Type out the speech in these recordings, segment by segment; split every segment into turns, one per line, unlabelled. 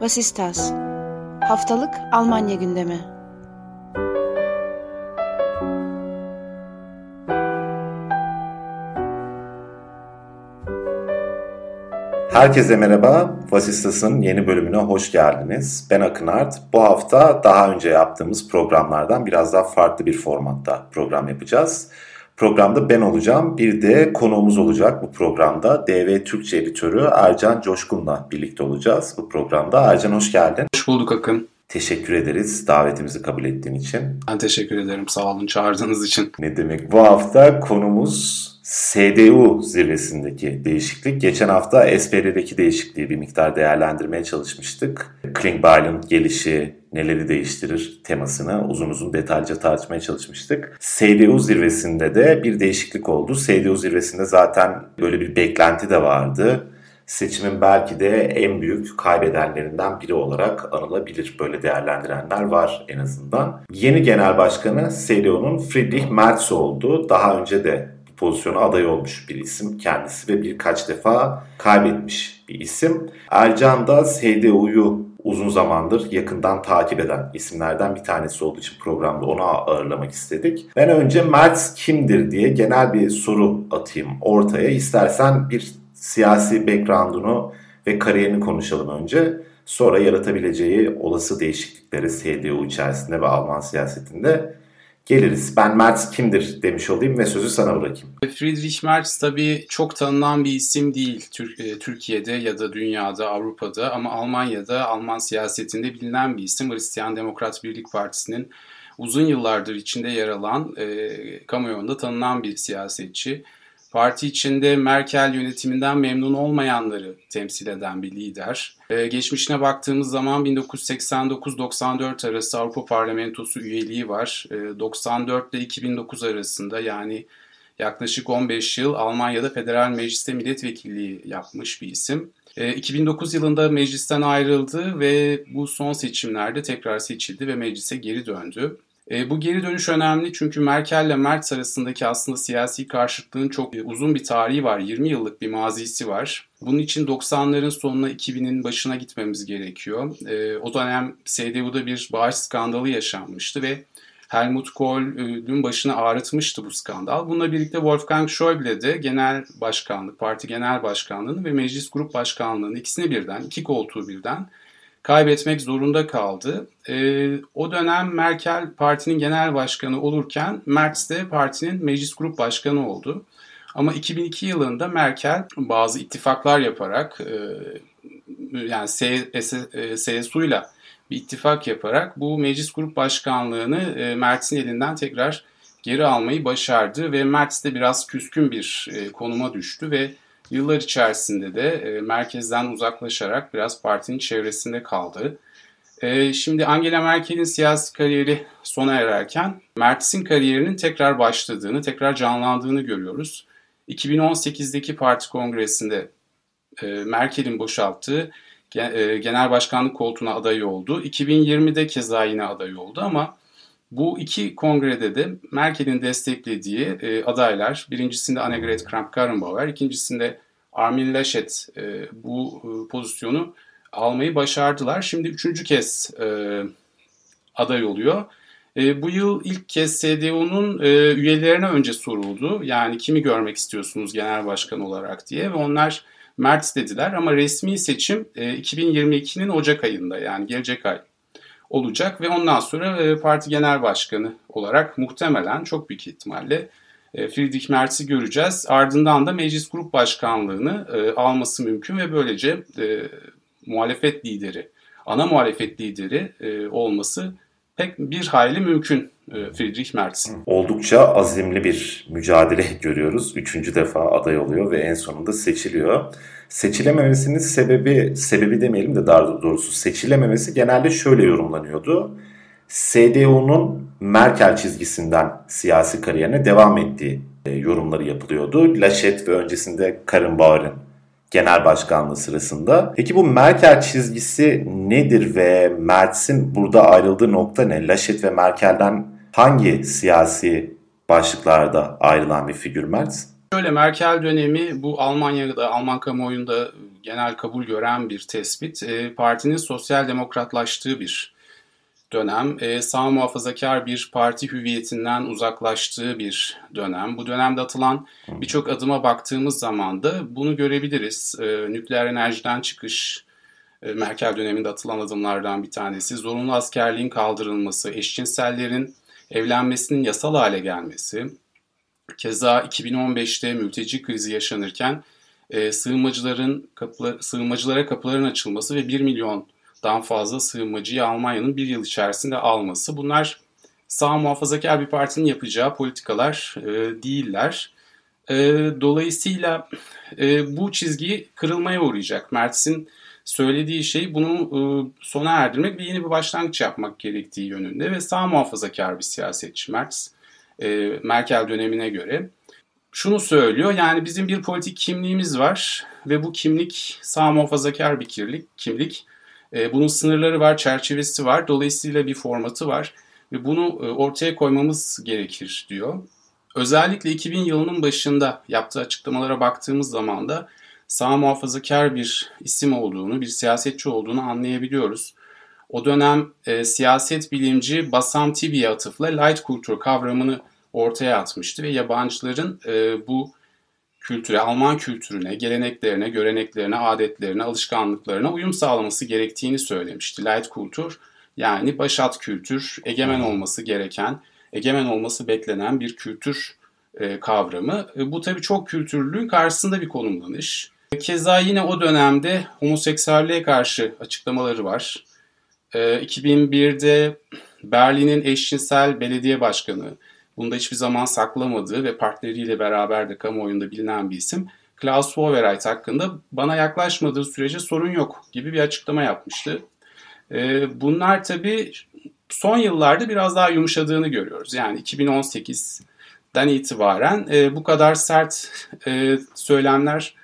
Vasistas Haftalık Almanya gündemi
Herkese merhaba, Vasistas'ın yeni bölümüne hoş geldiniz. Ben Akın Art. Bu hafta daha önce yaptığımız programlardan biraz daha farklı bir formatta program yapacağız. Programda ben olacağım. Bir de konuğumuz olacak bu programda. DV Türkçe editörü Ercan Coşkun'la birlikte olacağız bu programda. Ercan hoş geldin.
Hoş bulduk Akın.
Teşekkür ederiz davetimizi kabul ettiğin için.
Ben teşekkür ederim sağ olun çağırdığınız için.
Ne demek? Bu hafta konumuz SDU zirvesindeki değişiklik. Geçen hafta SPR'deki değişikliği bir miktar değerlendirmeye çalışmıştık. Klingbeil'in gelişi neleri değiştirir temasını uzun uzun detaylıca tartışmaya çalışmıştık. SDU zirvesinde de bir değişiklik oldu. SDU zirvesinde zaten böyle bir beklenti de vardı seçimin belki de en büyük kaybedenlerinden biri olarak anılabilir. Böyle değerlendirenler var en azından. Yeni genel başkanı CDU'nun Friedrich Merz oldu. Daha önce de bu pozisyona aday olmuş bir isim kendisi ve birkaç defa kaybetmiş bir isim. Ercan da CDU'yu uzun zamandır yakından takip eden isimlerden bir tanesi olduğu için programda onu ağırlamak istedik. Ben önce Merz kimdir diye genel bir soru atayım ortaya. İstersen bir siyasi background'unu ve kariyerini konuşalım önce. Sonra yaratabileceği olası değişiklikleri CDU içerisinde ve Alman siyasetinde geliriz. Ben Merz kimdir demiş olayım ve sözü sana bırakayım.
Friedrich Merz tabii çok tanınan bir isim değil e, Türkiye'de ya da dünyada, Avrupa'da ama Almanya'da Alman siyasetinde bilinen bir isim. Hristiyan Demokrat Birlik Partisi'nin uzun yıllardır içinde yer alan, e, kamuoyunda tanınan bir siyasetçi parti içinde Merkel yönetiminden memnun olmayanları temsil eden bir lider. Ee, geçmişine baktığımız zaman 1989-94 arası Avrupa Parlamentosu üyeliği var. Ee, 94 ile 2009 arasında yani yaklaşık 15 yıl Almanya'da Federal Meclis'te milletvekilliği yapmış bir isim. 2009 yılında meclisten ayrıldı ve bu son seçimlerde tekrar seçildi ve meclise geri döndü. E, bu geri dönüş önemli çünkü Merkel ile Merz arasındaki aslında siyasi karşıtlığın çok e, uzun bir tarihi var. 20 yıllık bir mazisi var. Bunun için 90'ların sonuna 2000'in başına gitmemiz gerekiyor. E, o dönem CDU'da bir bağış skandalı yaşanmıştı ve Helmut Kohl'ün başını ağrıtmıştı bu skandal. Bununla birlikte Wolfgang Schäuble de genel başkanlık, parti genel başkanlığını ve meclis grup başkanlığını ikisini birden, iki koltuğu birden kaybetmek zorunda kaldı. E, o dönem Merkel partinin genel başkanı olurken Merz de partinin meclis grup başkanı oldu. Ama 2002 yılında Merkel bazı ittifaklar yaparak e, yani CSU ile bir ittifak yaparak bu meclis grup başkanlığını e, Mertz'in elinden tekrar geri almayı başardı ve Merz de biraz küskün bir e, konuma düştü ve Yıllar içerisinde de e, merkezden uzaklaşarak biraz partinin çevresinde kaldı. E, şimdi Angela Merkel'in siyasi kariyeri sona ererken Mertz'in kariyerinin tekrar başladığını, tekrar canlandığını görüyoruz. 2018'deki parti kongresinde e, Merkel'in boşalttığı e, genel başkanlık koltuğuna aday oldu. 2020'de keza yine aday oldu ama bu iki kongrede de Merkel'in desteklediği e, adaylar, birincisinde Annegret Kramp-Karrenbauer, ikincisinde Armin Laschet e, bu e, pozisyonu almayı başardılar. Şimdi üçüncü kez e, aday oluyor. E, bu yıl ilk kez CDU'nun e, üyelerine önce soruldu. Yani kimi görmek istiyorsunuz genel başkan olarak diye ve onlar Mertz dediler ama resmi seçim e, 2022'nin Ocak ayında yani gelecek ay olacak ve ondan sonra e, parti genel başkanı olarak muhtemelen çok büyük ihtimalle e, Friedrich Merz'i göreceğiz. Ardından da meclis grup başkanlığını e, alması mümkün ve böylece muhalefet lideri, ana muhalefet lideri olması pek bir hayli mümkün Friedrich Merz.
Oldukça azimli bir mücadele görüyoruz. Üçüncü defa aday oluyor ve en sonunda seçiliyor. Seçilememesinin sebebi, sebebi demeyelim de daha doğrusu seçilememesi genelde şöyle yorumlanıyordu. CDU'nun Merkel çizgisinden siyasi kariyerine devam ettiği e, yorumları yapılıyordu. Laschet ve öncesinde Karrenbauer'in genel başkanlığı sırasında. Peki bu Merkel çizgisi nedir ve Merz'in burada ayrıldığı nokta ne? Laschet ve Merkel'den hangi siyasi başlıklarda ayrılan bir figür Merz?
Şöyle Merkel dönemi bu Almanya'da, Alman kamuoyunda genel kabul gören bir tespit. E, partinin sosyal demokratlaştığı bir dönem, e, sağ muhafazakar bir parti hüviyetinden uzaklaştığı bir dönem. Bu dönemde atılan birçok adıma baktığımız zaman da bunu görebiliriz. E, nükleer enerjiden çıkış, e, Merkel döneminde atılan adımlardan bir tanesi, zorunlu askerliğin kaldırılması, eşcinsellerin evlenmesinin yasal hale gelmesi, keza 2015'te mülteci krizi yaşanırken e, sığınmacıların kapılar, sığınmacılara kapıların açılması ve 1 milyondan fazla sığınmacıyı Almanya'nın bir yıl içerisinde alması. Bunlar sağ muhafazakar bir partinin yapacağı politikalar e, değiller. E, dolayısıyla e, bu çizgi kırılmaya uğrayacak. Mertz'in söylediği şey bunu e, sona erdirmek ve yeni bir başlangıç yapmak gerektiği yönünde ve sağ muhafazakar bir siyasetçi Mertz. E, Merkel dönemine göre şunu söylüyor. Yani bizim bir politik kimliğimiz var ve bu kimlik sağ muhafazakar bir kirlik, kimlik. E, bunun sınırları var, çerçevesi var. Dolayısıyla bir formatı var ve bunu e, ortaya koymamız gerekir diyor. Özellikle 2000 yılının başında yaptığı açıklamalara baktığımız zaman da sağ muhafazakar bir isim olduğunu, bir siyasetçi olduğunu anlayabiliyoruz. O dönem e, siyaset bilimci Bassam Tibi'ye atıfla light kültür kavramını ortaya atmıştı ve yabancıların e, bu kültüre, Alman kültürüne, geleneklerine, göreneklerine, adetlerine, alışkanlıklarına uyum sağlaması gerektiğini söylemişti. Light kültür yani başat kültür, egemen olması gereken, egemen olması beklenen bir kültür e, kavramı. E, bu tabii çok kültürlülüğün karşısında bir konumlanış. Keza yine o dönemde homoseksüelliğe karşı açıklamaları var. E, 2001'de Berlin'in eşcinsel belediye başkanı, Bunda hiçbir zaman saklamadığı ve partneriyle beraber de kamuoyunda bilinen bir isim. Klaus Wowereit hakkında bana yaklaşmadığı sürece sorun yok gibi bir açıklama yapmıştı. Ee, bunlar tabii son yıllarda biraz daha yumuşadığını görüyoruz. Yani 2018'den itibaren e, bu kadar sert e, söylemler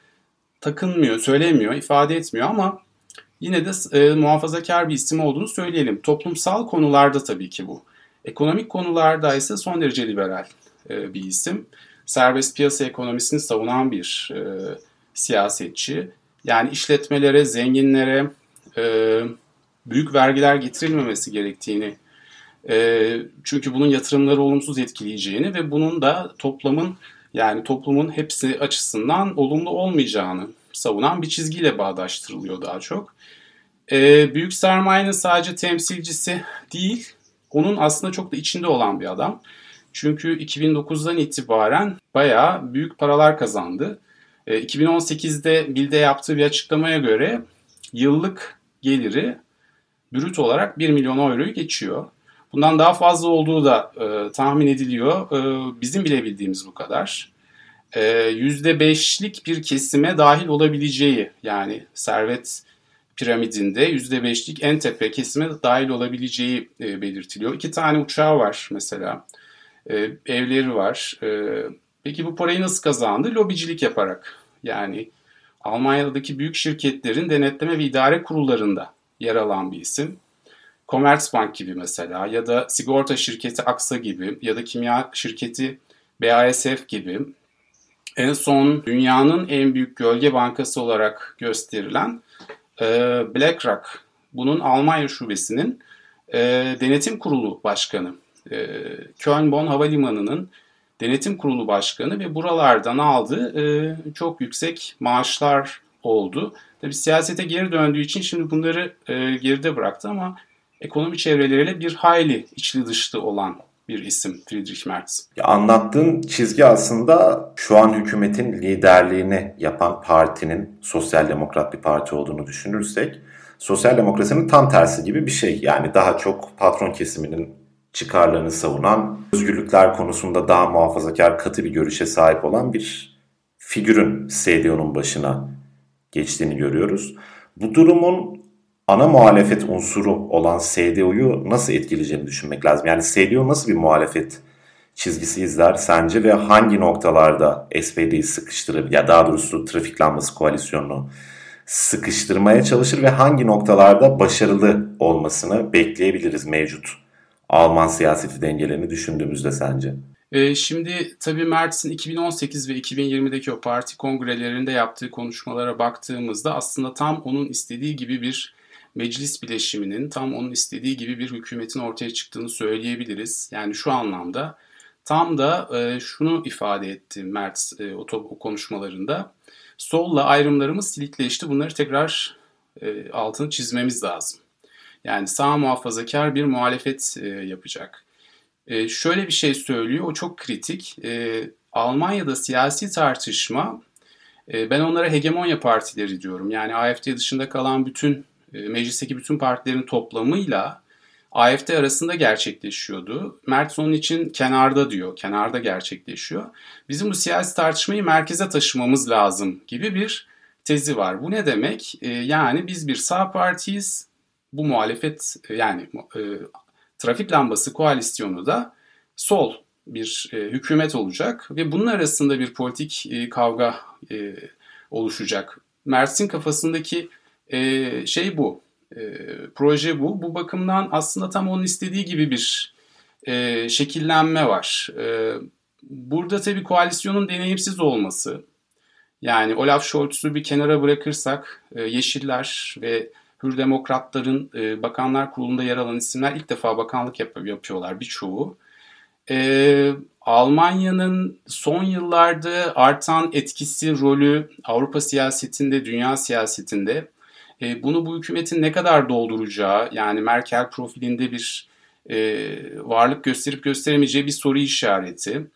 takınmıyor, söylemiyor, ifade etmiyor ama yine de e, muhafazakar bir isim olduğunu söyleyelim. Toplumsal konularda tabii ki bu. Ekonomik konularda ise son derece liberal e, bir isim. Serbest piyasa ekonomisini savunan bir e, siyasetçi. Yani işletmelere, zenginlere e, büyük vergiler getirilmemesi gerektiğini, e, çünkü bunun yatırımları olumsuz etkileyeceğini ve bunun da toplamın yani toplumun hepsi açısından olumlu olmayacağını savunan bir çizgiyle bağdaştırılıyor daha çok. E, büyük sermayenin sadece temsilcisi değil, onun aslında çok da içinde olan bir adam. Çünkü 2009'dan itibaren bayağı büyük paralar kazandı. 2018'de e, Bill'de yaptığı bir açıklamaya göre yıllık geliri brüt olarak 1 milyon euroyu geçiyor. Bundan daha fazla olduğu da e, tahmin ediliyor. E, bizim bilebildiğimiz bu kadar. E, %5'lik bir kesime dahil olabileceği yani servet piramidinde %5'lik en tepe kesime dahil olabileceği e, belirtiliyor. İki tane uçağı var mesela. E, evleri var. E, peki bu parayı nasıl kazandı? Lobicilik yaparak. Yani Almanya'daki büyük şirketlerin denetleme ve idare kurullarında yer alan bir isim. Commerzbank gibi mesela ya da sigorta şirketi AXA gibi ya da kimya şirketi BASF gibi en son dünyanın en büyük gölge bankası olarak gösterilen e, BlackRock bunun Almanya şubesinin e, denetim kurulu başkanı. E, Köln-Bonn Havalimanı'nın denetim kurulu başkanı ve buralardan aldığı çok yüksek maaşlar oldu. Tabi siyasete geri döndüğü için şimdi bunları geride bıraktı ama ekonomi çevreleriyle bir hayli içli dışlı olan bir isim Friedrich Merz.
Anlattığın çizgi aslında şu an hükümetin liderliğini yapan partinin sosyal demokrat bir parti olduğunu düşünürsek sosyal demokrasinin tam tersi gibi bir şey. Yani daha çok patron kesiminin çıkarlarını savunan, özgürlükler konusunda daha muhafazakar katı bir görüşe sahip olan bir figürün CDU'nun başına geçtiğini görüyoruz. Bu durumun ana muhalefet unsuru olan CDU'yu nasıl etkileyeceğini düşünmek lazım. Yani CDU nasıl bir muhalefet çizgisi izler sence ve hangi noktalarda SPD'yi sıkıştırır ya daha doğrusu trafik lambası koalisyonunu sıkıştırmaya çalışır ve hangi noktalarda başarılı olmasını bekleyebiliriz mevcut Alman siyaseti dengelerini düşündüğümüzde sence?
E, şimdi tabii Mertz'in 2018 ve 2020'deki o parti kongrelerinde yaptığı konuşmalara baktığımızda aslında tam onun istediği gibi bir meclis bileşiminin, tam onun istediği gibi bir hükümetin ortaya çıktığını söyleyebiliriz. Yani şu anlamda tam da e, şunu ifade etti Mertz e, o, o konuşmalarında. Solla ayrımlarımız silikleşti. Bunları tekrar e, altını çizmemiz lazım. Yani sağ muhafazakar bir muhalefet e, yapacak. E, şöyle bir şey söylüyor, o çok kritik. E, Almanya'da siyasi tartışma, e, ben onlara hegemonya partileri diyorum. Yani AFD dışında kalan bütün, meclisteki bütün partilerin toplamıyla AFD arasında gerçekleşiyordu. Merz onun için kenarda diyor, kenarda gerçekleşiyor. Bizim bu siyasi tartışmayı merkeze taşımamız lazım gibi bir tezi var. Bu ne demek? E, yani biz bir sağ partiyiz, bu muhalefet e, yani e, trafik lambası koalisyonu da sol bir e, hükümet olacak ve bunun arasında bir politik e, kavga e, oluşacak. Mersin kafasındaki e, şey bu, e, proje bu. Bu bakımdan aslında tam onun istediği gibi bir e, şekillenme var. E, burada tabii koalisyonun deneyimsiz olması, yani Olaf Scholz'u bir kenara bırakırsak e, Yeşiller ve Hür Demokratların e, Bakanlar Kurulu'nda yer alan isimler ilk defa bakanlık yap yapıyorlar birçoğu. E, Almanya'nın son yıllarda artan etkisi, rolü Avrupa siyasetinde, dünya siyasetinde e, bunu bu hükümetin ne kadar dolduracağı yani Merkel profilinde bir e, varlık gösterip gösteremeyeceği bir soru işareti.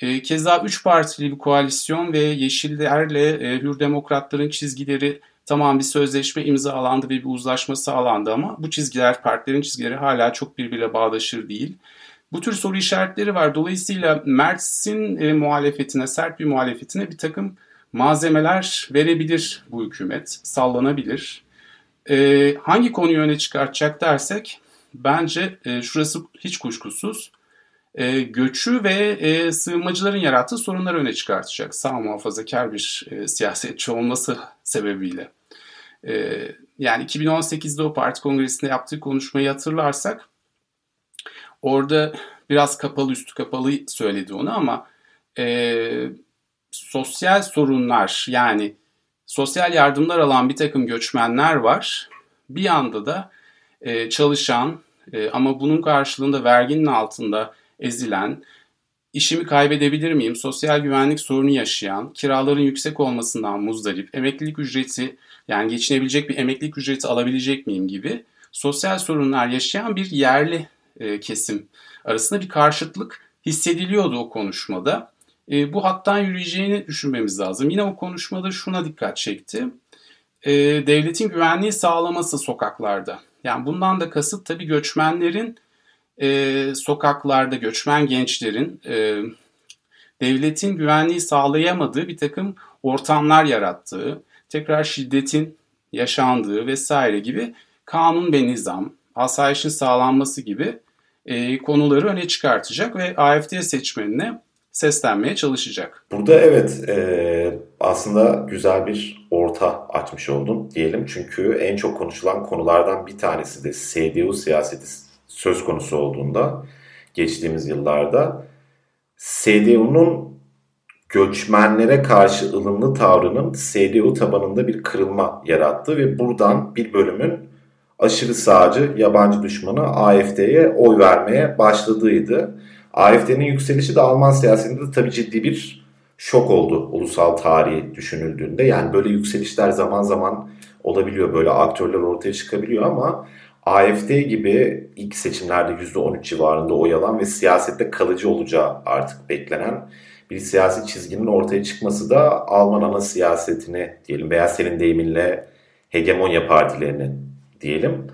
E, keza üç partili bir koalisyon ve Yeşillerle e, Hür Demokratların çizgileri Tamam bir sözleşme imzalandı ve bir uzlaşma sağlandı ama bu çizgiler, partilerin çizgileri hala çok birbiriyle bağdaşır değil. Bu tür soru işaretleri var. Dolayısıyla Mertz'in e, muhalefetine, sert bir muhalefetine bir takım malzemeler verebilir bu hükümet, sallanabilir. E, hangi konuyu öne çıkartacak dersek, bence e, şurası hiç kuşkusuz e, göçü ve e, sığınmacıların yarattığı sorunları öne çıkartacak. Sağ muhafazakar bir e, siyasetçi olması sebebiyle. E, yani 2018'de o parti kongresinde yaptığı konuşmayı hatırlarsak orada biraz kapalı üstü kapalı söyledi onu ama e, sosyal sorunlar yani sosyal yardımlar alan bir takım göçmenler var. Bir yanda da e, çalışan e, ama bunun karşılığında verginin altında ezilen, işimi kaybedebilir miyim, sosyal güvenlik sorunu yaşayan, kiraların yüksek olmasından muzdarip, emeklilik ücreti yani geçinebilecek bir emeklilik ücreti alabilecek miyim gibi sosyal sorunlar yaşayan bir yerli e, kesim arasında bir karşıtlık hissediliyordu o konuşmada. E, bu hattan yürüyeceğini düşünmemiz lazım. Yine o konuşmada şuna dikkat çekti. E, devletin güvenliği sağlaması sokaklarda. Yani bundan da kasıt tabii göçmenlerin e, sokaklarda göçmen gençlerin e, devletin güvenliği sağlayamadığı bir takım ortamlar yarattığı, tekrar şiddetin yaşandığı vesaire gibi kanun ve nizam, asayişin sağlanması gibi e, konuları öne çıkartacak ve AFD seçmenine seslenmeye çalışacak.
Burada evet e, aslında güzel bir orta açmış oldun diyelim. Çünkü en çok konuşulan konulardan bir tanesi de CDU siyaseti söz konusu olduğunda geçtiğimiz yıllarda CDU'nun göçmenlere karşı ılımlı tavrının CDU tabanında bir kırılma yarattı ve buradan bir bölümün aşırı sağcı yabancı düşmanı AFD'ye oy vermeye başladığıydı. AFD'nin yükselişi de Alman siyasetinde de tabii ciddi bir şok oldu ulusal tarihi düşünüldüğünde. Yani böyle yükselişler zaman zaman olabiliyor, böyle aktörler ortaya çıkabiliyor ama AFD gibi ilk seçimlerde %13 civarında oy alan ve siyasette kalıcı olacağı artık beklenen bir siyasi çizginin ortaya çıkması da Alman ana siyasetini diyelim veya senin deyiminle hegemonya partilerini diyelim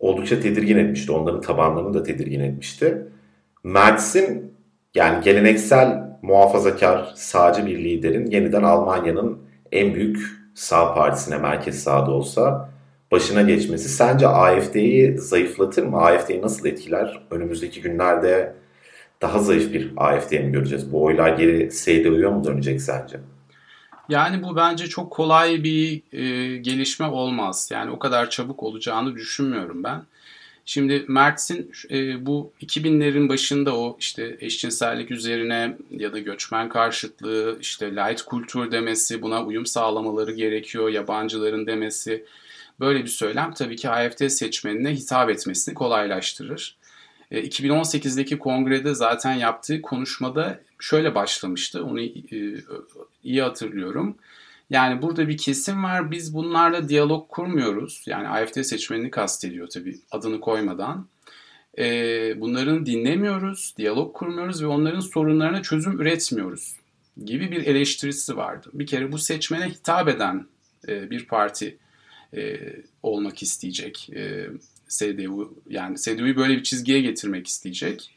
oldukça tedirgin etmişti. Onların tabanlarını da tedirgin etmişti. Mertz'in yani geleneksel muhafazakar sağcı bir liderin yeniden Almanya'nın en büyük sağ partisine merkez sağda olsa başına geçmesi sence AFD'yi zayıflatır mı? AFD'yi nasıl etkiler? Önümüzdeki günlerde daha zayıf bir AFD mi göreceğiz? Bu oylar geri CDU'ya mu dönecek sence?
Yani bu bence çok kolay bir e, gelişme olmaz. Yani o kadar çabuk olacağını düşünmüyorum ben. Şimdi Mertz'in e, bu 2000'lerin başında o işte eşcinsellik üzerine ya da göçmen karşıtlığı, işte light kültür demesi, buna uyum sağlamaları gerekiyor, yabancıların demesi. Böyle bir söylem tabii ki AFD seçmenine hitap etmesini kolaylaştırır. 2018'deki e, kongrede zaten yaptığı konuşmada şöyle başlamıştı. Onu e, iyi hatırlıyorum. Yani burada bir kesim var. Biz bunlarla diyalog kurmuyoruz. Yani AFD seçmenini kastediyor tabii adını koymadan. Ee, bunların dinlemiyoruz, diyalog kurmuyoruz ve onların sorunlarına çözüm üretmiyoruz gibi bir eleştirisi vardı. Bir kere bu seçmene hitap eden e, bir parti e, olmak isteyecek. E, CDU yani CDU'yu böyle bir çizgiye getirmek isteyecek.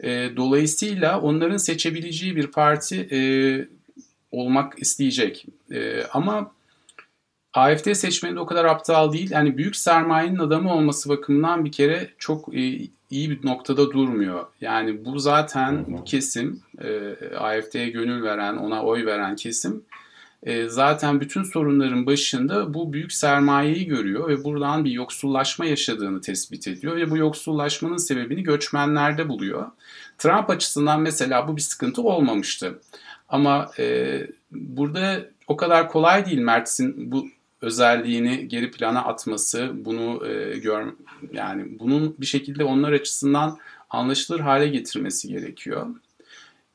E, dolayısıyla onların seçebileceği bir parti e, olmak isteyecek. E, ama AFD seçmeni de o kadar aptal değil. Yani büyük sermayenin adamı olması bakımından bir kere çok e, iyi bir noktada durmuyor. Yani bu zaten bu kesim, e, AFD'ye gönül veren, ona oy veren kesim e, zaten bütün sorunların başında bu büyük sermayeyi görüyor ve buradan bir yoksullaşma yaşadığını tespit ediyor ve bu yoksullaşmanın sebebini göçmenlerde buluyor. Trump açısından mesela bu bir sıkıntı olmamıştı. Ama e, burada o kadar kolay değil Mertz'in bu özelliğini geri plana atması, bunu e, gör yani bunun bir şekilde onlar açısından anlaşılır hale getirmesi gerekiyor.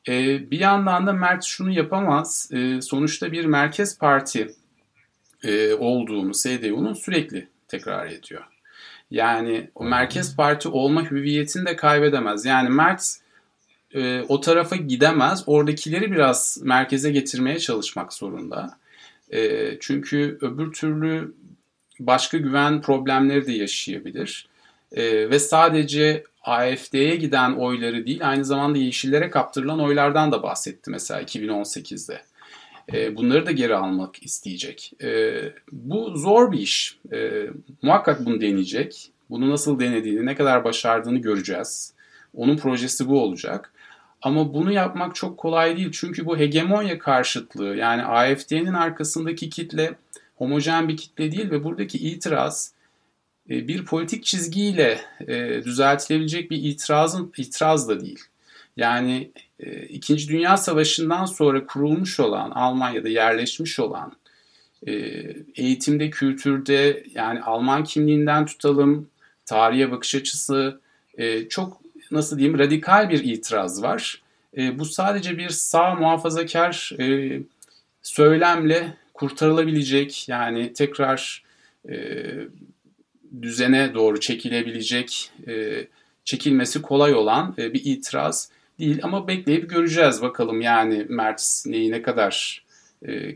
E, bir yandan da Mert şunu yapamaz. E, sonuçta bir merkez parti e, olduğunu CDU'nun sürekli tekrar ediyor. Yani o merkez parti olma hüviyetini de kaybedemez. Yani Mert e, o tarafa gidemez. Oradakileri biraz merkeze getirmeye çalışmak zorunda. E, çünkü öbür türlü başka güven problemleri de yaşayabilir. E, ve sadece AFD'ye giden oyları değil aynı zamanda Yeşillere kaptırılan oylardan da bahsetti mesela 2018'de. E, bunları da geri almak isteyecek. E, bu zor bir iş. E, muhakkak bunu deneyecek. Bunu nasıl denediğini, ne kadar başardığını göreceğiz. Onun projesi bu olacak. Ama bunu yapmak çok kolay değil. Çünkü bu hegemonya karşıtlığı yani AFD'nin arkasındaki kitle homojen bir kitle değil ve buradaki itiraz e, bir politik çizgiyle e, düzeltilebilecek bir itirazın itiraz da değil. Yani e, İkinci Dünya Savaşı'ndan sonra kurulmuş olan Almanya'da yerleşmiş olan eğitimde, kültürde yani Alman kimliğinden tutalım, tarihe bakış açısı çok nasıl diyeyim radikal bir itiraz var. Bu sadece bir sağ muhafazakar söylemle kurtarılabilecek yani tekrar düzene doğru çekilebilecek, e, çekilmesi kolay olan e, bir itiraz değil. Ama bekleyip göreceğiz bakalım yani Mertz neyi ne kadar e,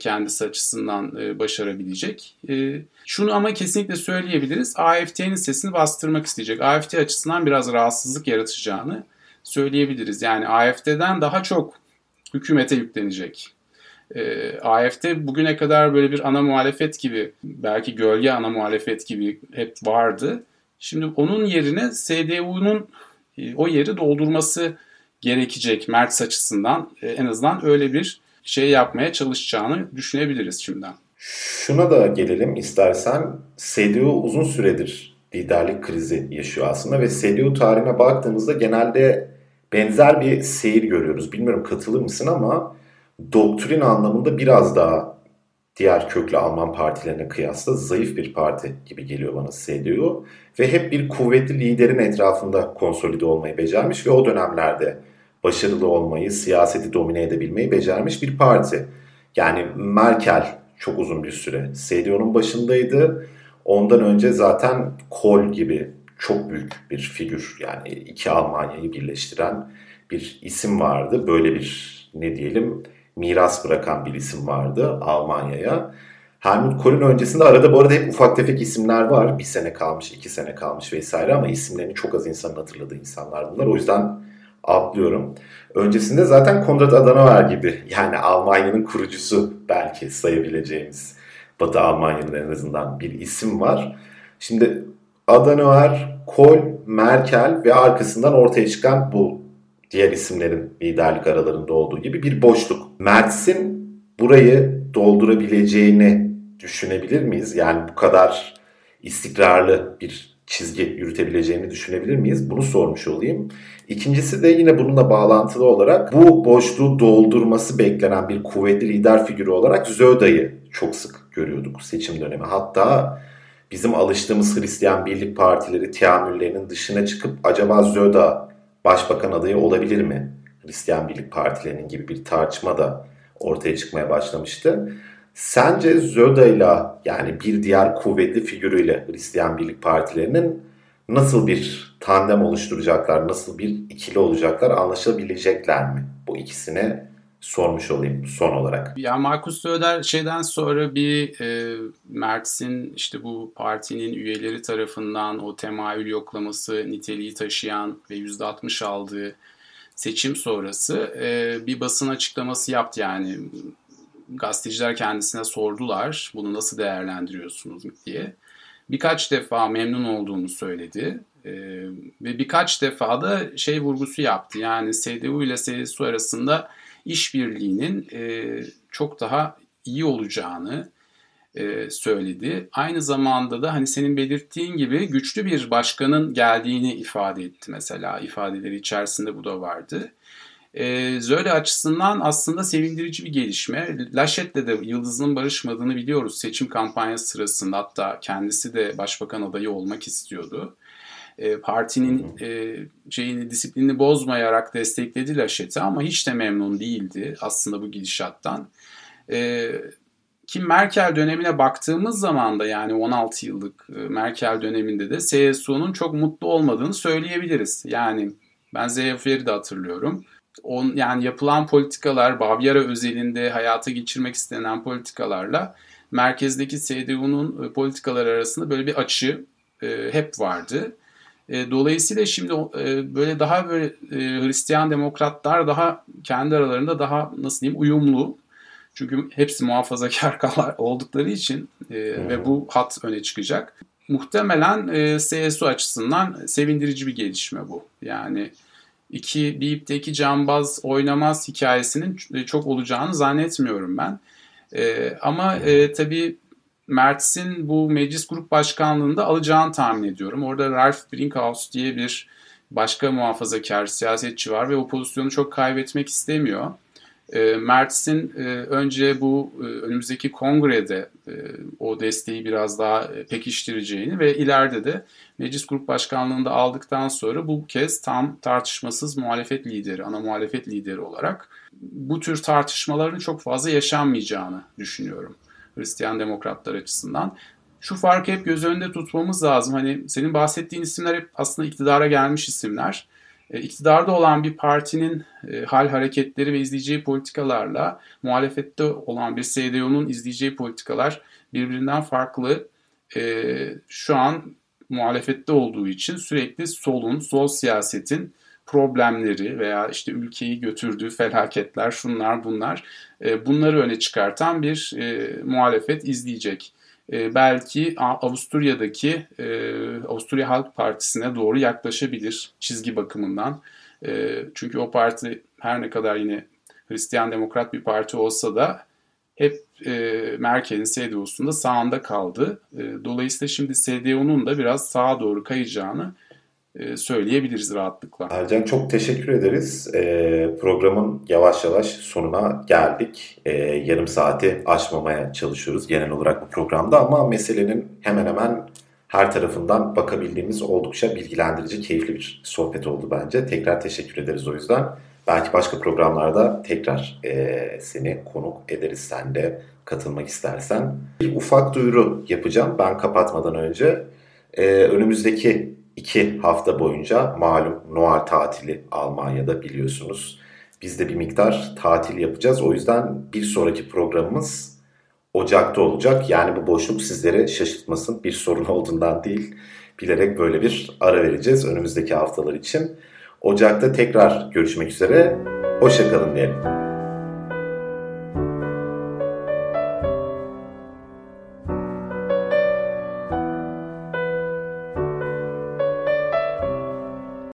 kendisi açısından e, başarabilecek. E, şunu ama kesinlikle söyleyebiliriz. AFT'nin sesini bastırmak isteyecek. AFT açısından biraz rahatsızlık yaratacağını söyleyebiliriz. Yani AFT'den daha çok hükümete yüklenecek e, AFD bugüne kadar böyle bir ana muhalefet gibi belki gölge ana muhalefet gibi hep vardı. Şimdi onun yerine CDU'nun e, o yeri doldurması gerekecek Mertz açısından. E, en azından öyle bir şey yapmaya çalışacağını düşünebiliriz şimdiden.
Şuna da gelelim istersen. CDU uzun süredir liderlik krizi yaşıyor aslında ve CDU tarihine baktığımızda genelde benzer bir seyir görüyoruz. Bilmiyorum katılır mısın ama doktrin anlamında biraz daha diğer köklü Alman partilerine kıyasla zayıf bir parti gibi geliyor bana CDU. Ve hep bir kuvvetli liderin etrafında konsolide olmayı becermiş ve o dönemlerde başarılı olmayı, siyaseti domine edebilmeyi becermiş bir parti. Yani Merkel çok uzun bir süre CDU'nun başındaydı. Ondan önce zaten Kohl gibi çok büyük bir figür yani iki Almanya'yı birleştiren bir isim vardı. Böyle bir ne diyelim miras bırakan bir isim vardı Almanya'ya. Helmut Kohl'ün öncesinde arada bu arada hep ufak tefek isimler var. Bir sene kalmış, iki sene kalmış vesaire ama isimlerini çok az insanın hatırladığı insanlar bunlar. O yüzden atlıyorum. Öncesinde zaten Konrad Adenauer gibi yani Almanya'nın kurucusu belki sayabileceğimiz Batı Almanya'nın en azından bir isim var. Şimdi Adenauer, Kohl, Merkel ve arkasından ortaya çıkan bu diğer isimlerin liderlik aralarında olduğu gibi bir boşluk. Mertz'in burayı doldurabileceğini düşünebilir miyiz? Yani bu kadar istikrarlı bir çizgi yürütebileceğini düşünebilir miyiz? Bunu sormuş olayım. İkincisi de yine bununla bağlantılı olarak bu boşluğu doldurması beklenen bir kuvvetli lider figürü olarak Zöda'yı çok sık görüyorduk seçim dönemi. Hatta bizim alıştığımız Hristiyan Birlik Partileri teamüllerinin dışına çıkıp acaba Zöda başbakan adayı olabilir mi? Hristiyan Birlik Partilerinin gibi bir tartışma da ortaya çıkmaya başlamıştı. Sence Zöda ile yani bir diğer kuvvetli figürüyle Hristiyan Birlik Partilerinin nasıl bir tandem oluşturacaklar, nasıl bir ikili olacaklar, anlaşabilecekler mi? Bu ikisini sormuş olayım son olarak.
Ya Markus Söder şeyden sonra bir e, Mertz'in işte bu partinin üyeleri tarafından o temayül yoklaması niteliği taşıyan ve %60 aldığı seçim sonrası e, bir basın açıklaması yaptı yani gazeteciler kendisine sordular bunu nasıl değerlendiriyorsunuz diye. Birkaç defa memnun olduğunu söyledi ee, ve birkaç defa da şey vurgusu yaptı. Yani CDU ile CSU arasında işbirliğinin e, çok daha iyi olacağını e, söyledi. Aynı zamanda da hani senin belirttiğin gibi güçlü bir başkanın geldiğini ifade etti mesela. ifadeleri içerisinde bu da vardı. E, Zöle açısından aslında sevindirici bir gelişme. Laşet'le de Yıldız'ın barışmadığını biliyoruz seçim kampanyası sırasında. Hatta kendisi de başbakan adayı olmak istiyordu. E, partinin e, şeyini disiplinini bozmayarak destekledi Laşet'i ama hiç de memnun değildi aslında bu gidişattan. E, ki Merkel dönemine baktığımız zaman da yani 16 yıllık e, Merkel döneminde de CSU'nun çok mutlu olmadığını söyleyebiliriz. Yani ben Zeyfer'i de hatırlıyorum on, yani yapılan politikalar Bavyera özelinde hayata geçirmek istenen politikalarla merkezdeki CDU'nun e, politikalar arasında böyle bir açı e, hep vardı. E, dolayısıyla şimdi e, böyle daha böyle e, Hristiyan demokratlar daha kendi aralarında daha nasıl diyeyim uyumlu. Çünkü hepsi muhafazakar oldukları için e, ve bu hat öne çıkacak. Muhtemelen e, CSU açısından sevindirici bir gelişme bu. Yani iki deyip de iki cambaz oynamaz hikayesinin çok olacağını zannetmiyorum ben. E, ama e, tabii Mertz'in bu meclis grup başkanlığında alacağını tahmin ediyorum. Orada Ralph Brinkhaus diye bir başka muhafazakar siyasetçi var ve o pozisyonu çok kaybetmek istemiyor. E, Mertz'in önce bu e, önümüzdeki kongrede e, o desteği biraz daha e, pekiştireceğini ve ileride de meclis grup başkanlığında aldıktan sonra bu kez tam tartışmasız muhalefet lideri, ana muhalefet lideri olarak bu tür tartışmaların çok fazla yaşanmayacağını düşünüyorum Hristiyan demokratlar açısından. Şu farkı hep göz önünde tutmamız lazım. Hani senin bahsettiğin isimler hep aslında iktidara gelmiş isimler. E, iktidarda olan bir partinin e, hal hareketleri ve izleyeceği politikalarla muhalefette olan bir CDU'nun izleyeceği politikalar birbirinden farklı. E, şu an muhalefette olduğu için sürekli solun, sol siyasetin problemleri veya işte ülkeyi götürdüğü felaketler, şunlar bunlar bunları öne çıkartan bir muhalefet izleyecek. E, belki Avusturya'daki e, Avusturya Halk Partisi'ne doğru yaklaşabilir çizgi bakımından. E, çünkü o parti her ne kadar yine Hristiyan Demokrat bir parti olsa da hep e, Merkel'in CDU'sunda sağında kaldı. E, dolayısıyla şimdi CDU'nun da biraz sağa doğru kayacağını söyleyebiliriz rahatlıkla.
Ercan çok teşekkür ederiz. E, programın yavaş yavaş sonuna geldik. E, yarım saati aşmamaya çalışıyoruz genel olarak bu programda ama meselenin hemen hemen her tarafından bakabildiğimiz oldukça bilgilendirici, keyifli bir sohbet oldu bence. Tekrar teşekkür ederiz o yüzden. Belki başka programlarda tekrar e, seni konuk ederiz sen de katılmak istersen. Bir ufak duyuru yapacağım ben kapatmadan önce. E, önümüzdeki iki hafta boyunca malum Noel tatili Almanya'da biliyorsunuz. Biz de bir miktar tatil yapacağız. O yüzden bir sonraki programımız Ocak'ta olacak. Yani bu boşluk sizlere şaşırtmasın. Bir sorun olduğundan değil. Bilerek böyle bir ara vereceğiz önümüzdeki haftalar için. Ocak'ta tekrar görüşmek üzere. Hoşçakalın diyelim.